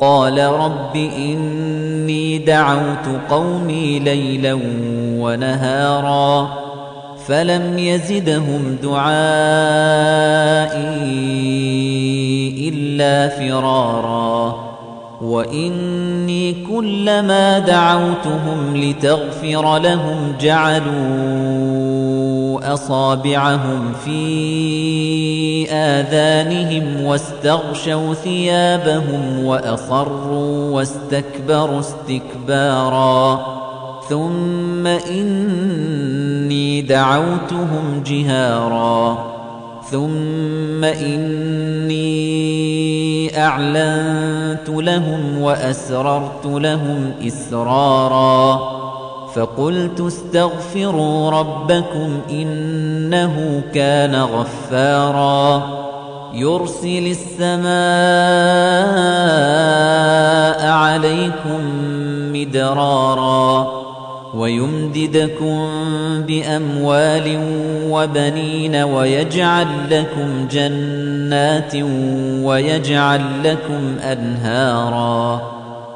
قال رب إني دعوت قومي ليلا ونهارا فلم يزدهم دعائي إلا فرارا وإني كلما دعوتهم لتغفر لهم أصابعهم في آذانهم واستغشوا ثيابهم وأصروا واستكبروا استكبارا. ثم إني دعوتهم جهارا. ثم إني أعلنت لهم وأسررت لهم إسرارا. فقلت استغفروا ربكم إنه كان غفارا. يرسل السماء عليكم مدرارا ويمددكم بأموال وبنين ويجعل لكم جنات ويجعل لكم أنهارا.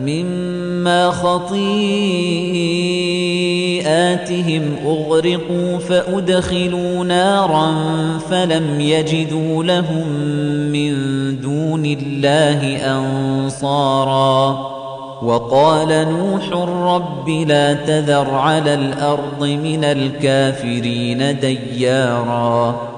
مما خطيئاتهم أغرقوا فأدخلوا نارا فلم يجدوا لهم من دون الله أنصارا. وقال نوح رب لا تذر على الأرض من الكافرين ديارا.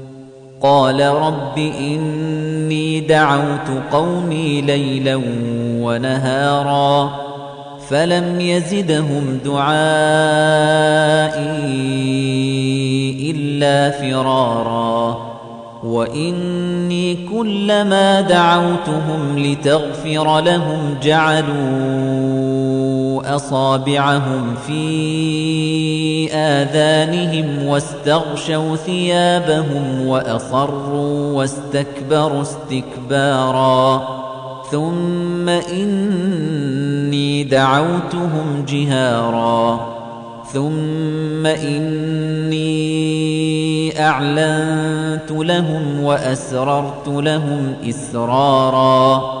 قال رب إني دعوت قومي ليلا ونهارا فلم يزدهم دعائي إلا فرارا وإني كلما دعوتهم لتغفر لهم جعلوا أصابعهم في آذانهم واستغشوا ثيابهم وأصروا واستكبروا استكبارا. ثم إني دعوتهم جهارا. ثم إني أعلنت لهم وأسررت لهم إسرارا.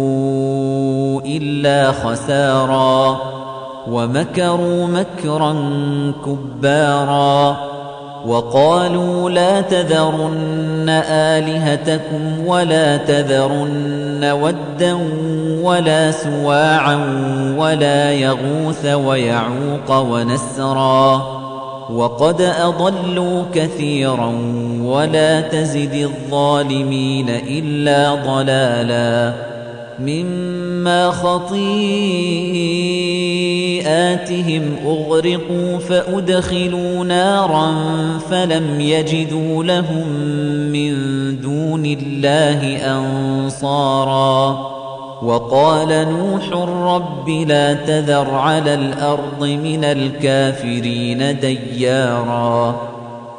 إلا خسارا ومكروا مكرا كبارا وقالوا لا تذرن آلهتكم ولا تذرن ودا ولا سواعا ولا يغوث ويعوق ونسرا وقد أضلوا كثيرا ولا تزد الظالمين إلا ضلالا مما خطيئاتهم أغرقوا فأدخلوا نارا فلم يجدوا لهم من دون الله أنصارا. وقال نوح رب لا تذر على الأرض من الكافرين ديارا.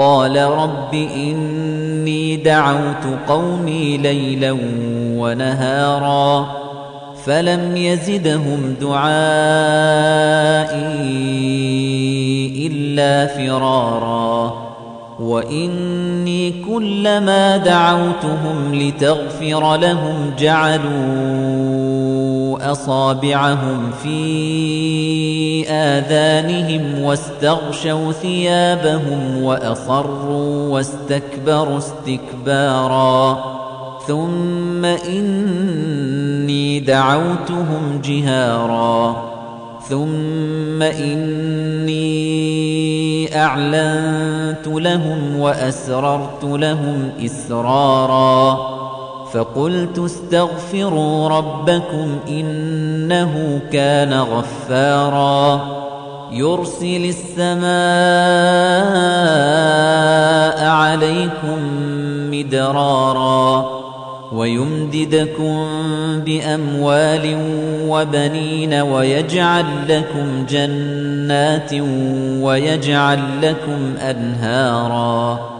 قال رب إني دعوت قومي ليلا ونهارا فلم يزدهم دعائي إلا فرارا وإني كلما دعوتهم لتغفر لهم جعلوا أصابعهم في آذانهم واستغشوا ثيابهم وأصروا واستكبروا استكبارا. ثم إني دعوتهم جهارا. ثم إني أعلنت لهم وأسررت لهم إسرارا. فقلت استغفروا ربكم إنه كان غفارا. يرسل السماء عليكم مدرارا ويمددكم بأموال وبنين ويجعل لكم جنات ويجعل لكم أنهارا.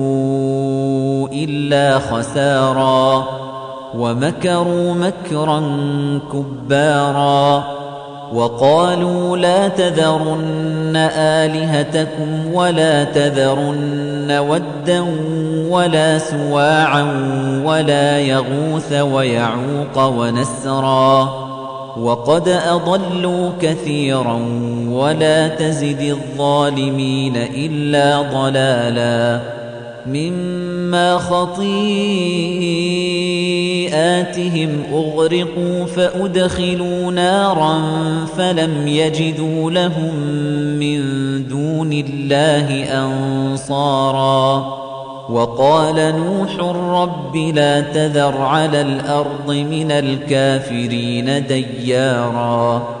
إلا خسارا ومكروا مكرا كبارا وقالوا لا تذرن آلهتكم ولا تذرن ودا ولا سواعا ولا يغوث ويعوق ونسرا وقد أضلوا كثيرا ولا تزد الظالمين إلا ضلالا مما خطيئاتهم أغرقوا فأدخلوا نارا فلم يجدوا لهم من دون الله أنصارا. وقال نوح رب لا تذر على الأرض من الكافرين ديارا.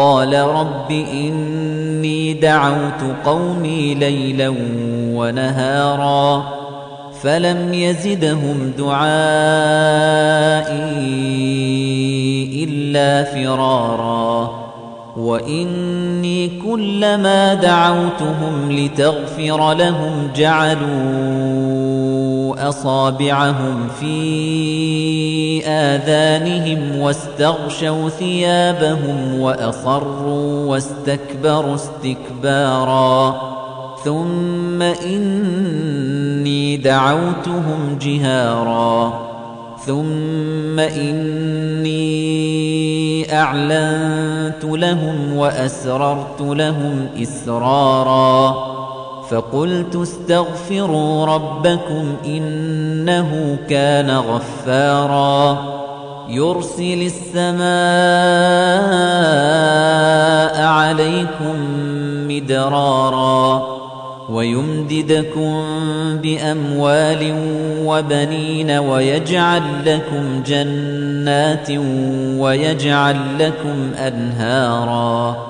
قال رب إني دعوت قومي ليلا ونهارا فلم يزدهم دعائي إلا فرارا وإني كلما دعوتهم لتغفر لهم جعلوا أصابعهم في آذانهم واستغشوا ثيابهم وأصروا واستكبروا استكبارا. ثم إني دعوتهم جهارا. ثم إني أعلنت لهم وأسررت لهم إسرارا. فقلت استغفروا ربكم إنه كان غفارا. يرسل السماء عليكم مدرارا ويمددكم بأموال وبنين ويجعل لكم جنات ويجعل لكم أنهارا.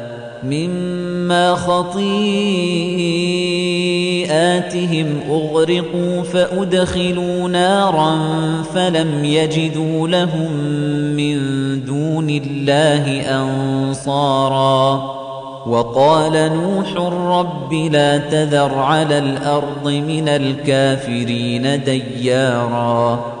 مما خطيئاتهم أغرقوا فأدخلوا نارا فلم يجدوا لهم من دون الله أنصارا. وقال نوح رب لا تذر على الأرض من الكافرين ديارا.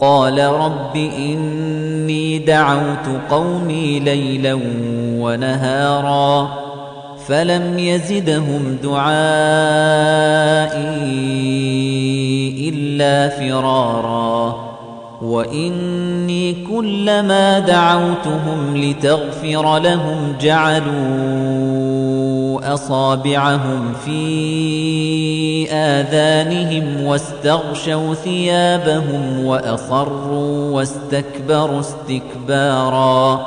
قال رب إني دعوت قومي ليلا ونهارا فلم يزدهم دعائي إلا فرارا وإني كلما دعوتهم لتغفر لهم جعلوا أصابعهم في آذانهم واستغشوا ثيابهم وأصروا واستكبروا استكبارا.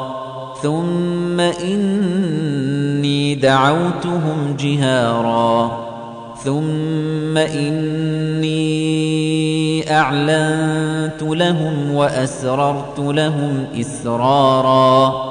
ثم إني دعوتهم جهارا. ثم إني أعلنت لهم وأسررت لهم إسرارا.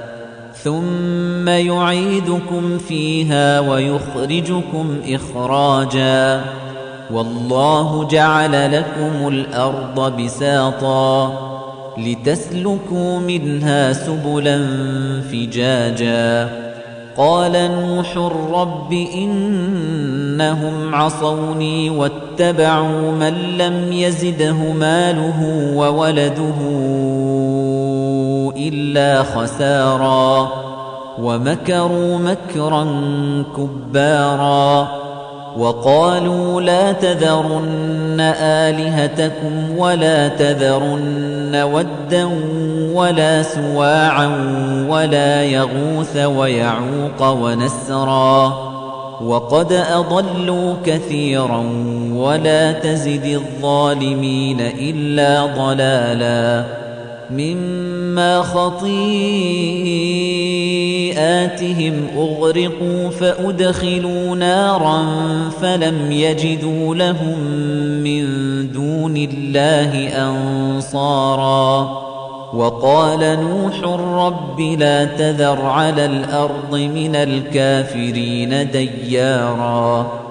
ثم يعيدكم فيها ويخرجكم إخراجا. والله جعل لكم الأرض بساطا لتسلكوا منها سبلا فجاجا. قال نوح رب إنهم عصوني واتبعوا من لم يزده ماله وولده إلا خسارا ومكروا مكرا كبارا وقالوا لا تذرن آلهتكم ولا تذرن ودا ولا سواعا ولا يغوث ويعوق ونسرا وقد أضلوا كثيرا ولا تزد الظالمين إلا ضلالا مما خطيئاتهم أغرقوا فأدخلوا نارا فلم يجدوا لهم من دون الله أنصارا. وقال نوح رب لا تذر على الأرض من الكافرين ديارا.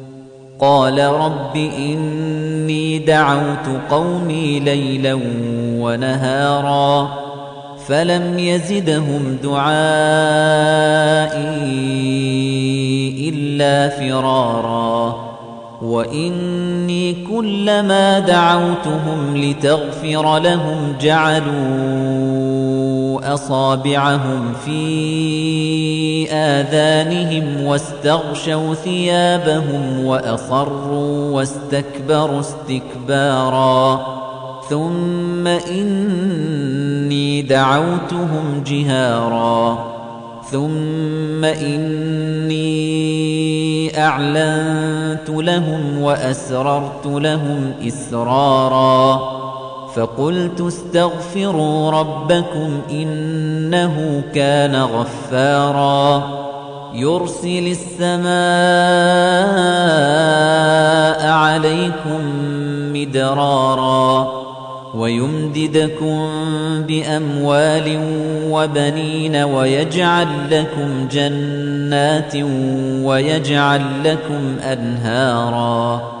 قال رب إني دعوت قومي ليلا ونهارا فلم يزدهم دعائي إلا فرارا وإني كلما دعوتهم لتغفر لهم أصابعهم في آذانهم واستغشوا ثيابهم وأصروا واستكبروا استكبارا. ثم إني دعوتهم جهارا. ثم إني أعلنت لهم وأسررت لهم إسرارا. فقلت استغفروا ربكم إنه كان غفارا. يرسل السماء عليكم مدرارا ويمددكم بأموال وبنين ويجعل لكم جنات ويجعل لكم أنهارا.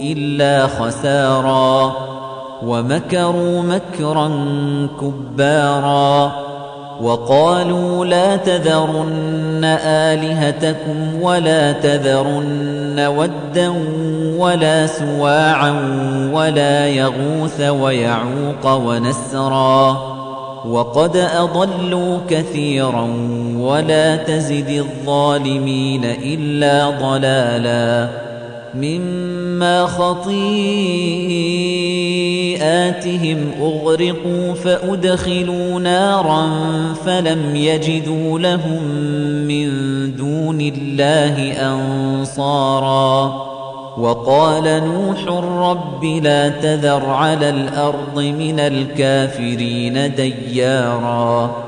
إلا خسارا ومكروا مكرا كبارا وقالوا لا تذرن آلهتكم ولا تذرن ودا ولا سواعا ولا يغوث ويعوق ونسرا وقد أضلوا كثيرا ولا تزد الظالمين إلا ضلالا مما خطيئاتهم أغرقوا فأدخلوا نارا فلم يجدوا لهم من دون الله أنصارا. وقال نوح رب لا تذر على الأرض من الكافرين ديارا.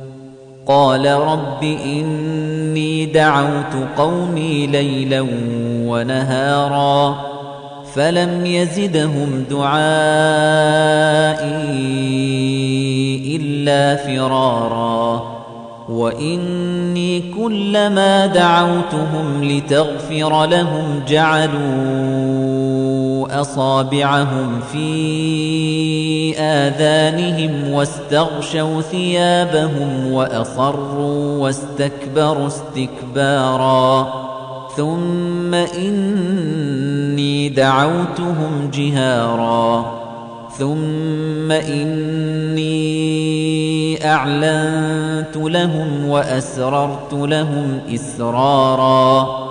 قال رب إني دعوت قومي ليلا ونهارا فلم يزدهم دعائي إلا فرارا وإني كلما دعوتهم لتغفر لهم جعلوا أصابعهم في آذانهم واستغشوا ثيابهم وأصروا واستكبروا استكبارا. ثم إني دعوتهم جهارا. ثم إني أعلنت لهم وأسررت لهم إسرارا.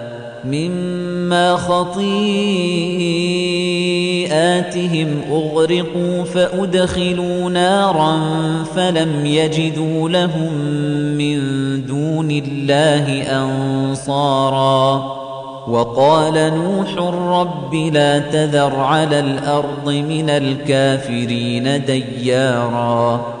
مما خطيئاتهم أغرقوا فأدخلوا نارا فلم يجدوا لهم من دون الله أنصارا. وقال نوح رب لا تذر على الأرض من الكافرين ديارا.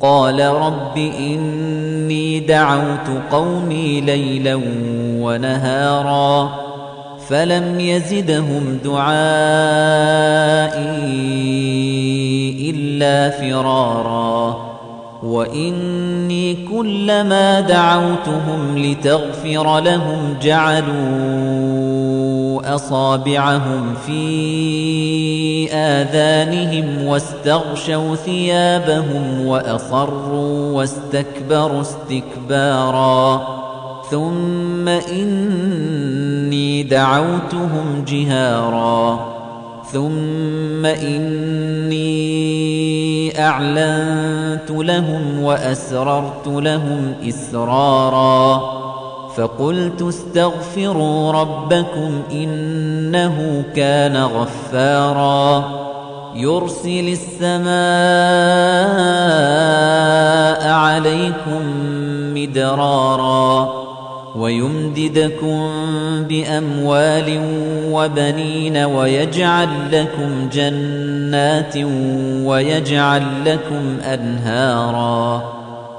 قال رب إني دعوت قومي ليلا ونهارا فلم يزدهم دعائي إلا فرارا وإني كلما دعوتهم لتغفر لهم جعلوا أصابعهم في آذانهم واستغشوا ثيابهم وأصروا واستكبروا استكبارا. ثم إني دعوتهم جهارا. ثم إني أعلنت لهم وأسررت لهم إسرارا. فقلت استغفروا ربكم إنه كان غفارا. يرسل السماء عليكم مدرارا ويمددكم بأموال وبنين ويجعل لكم جنات ويجعل لكم أنهارا.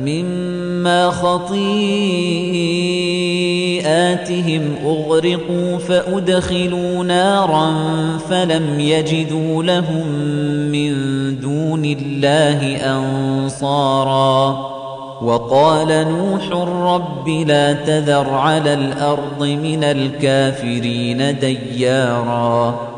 مما خطيئاتهم أغرقوا فأدخلوا نارا فلم يجدوا لهم من دون الله أنصارا. وقال نوح رب لا تذر على الأرض من الكافرين ديارا.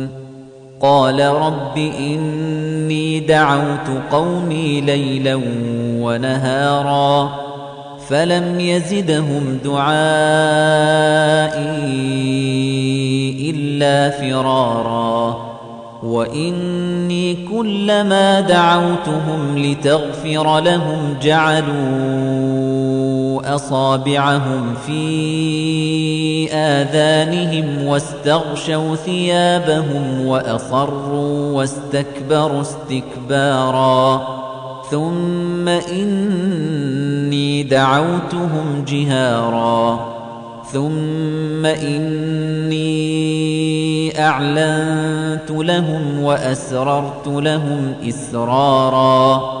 قال رب إني دعوت قومي ليلا ونهارا فلم يزدهم دعائي إلا فرارا وإني كلما دعوتهم لتغفر لهم جعلوا أصابعهم في آذانهم واستغشوا ثيابهم وأصروا واستكبروا استكبارا. ثم إني دعوتهم جهارا. ثم إني أعلنت لهم وأسررت لهم إسرارا.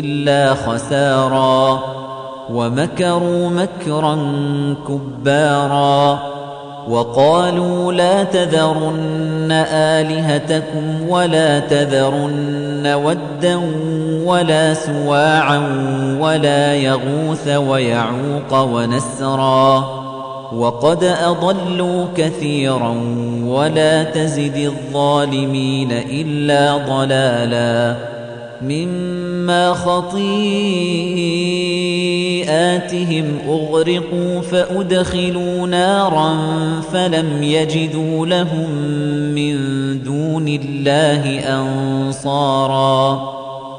إلا خسارا ومكروا مكرا كبارا وقالوا لا تذرن آلهتكم ولا تذرن ودا ولا سواعا ولا يغوث ويعوق ونسرا وقد أضلوا كثيرا ولا تزد الظالمين إلا ضلالا مما خطيئاتهم أغرقوا فأدخلوا نارا فلم يجدوا لهم من دون الله أنصارا.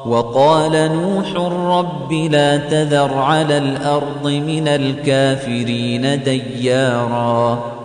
وقال نوح رب لا تذر على الأرض من الكافرين ديارا.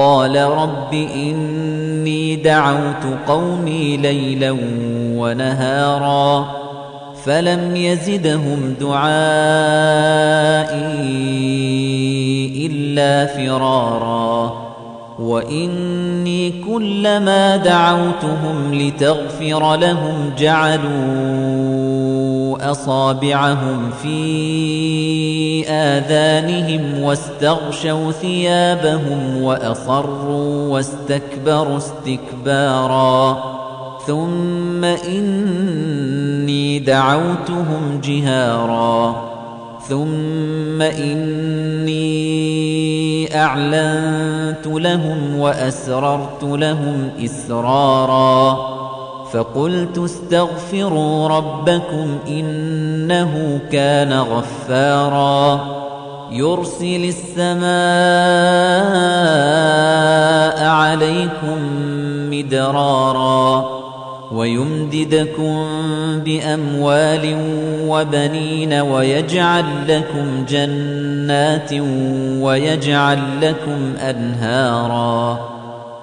قال رب إني دعوت قومي ليلا ونهارا فلم يزدهم دعائي إلا فرارا وإني كلما دعوتهم لتغفر لهم جعلوا أصابعهم في آذانهم واستغشوا ثيابهم وأصروا واستكبروا استكبارا. ثم إني دعوتهم جهارا. ثم إني أعلنت لهم وأسررت لهم إسرارا. فقلت استغفروا ربكم إنه كان غفارا. يرسل السماء عليكم مدرارا ويمددكم بأموال وبنين ويجعل لكم جنات ويجعل لكم أنهارا.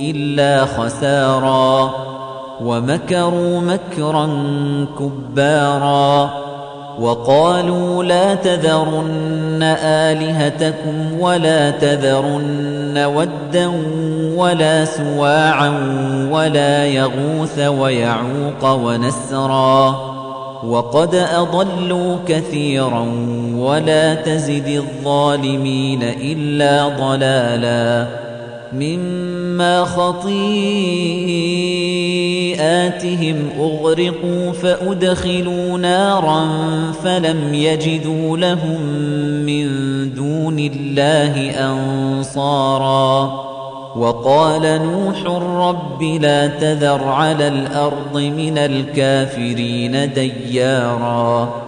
إلا خسارا ومكروا مكرا كبارا وقالوا لا تذرن آلهتكم ولا تذرن ودا ولا سواعا ولا يغوث ويعوق ونسرا وقد أضلوا كثيرا ولا تزد الظالمين إلا ضلالا مما خطيئاتهم أغرقوا فأدخلوا نارا فلم يجدوا لهم من دون الله أنصارا وقال نوح رب لا تذر على الأرض من الكافرين ديارا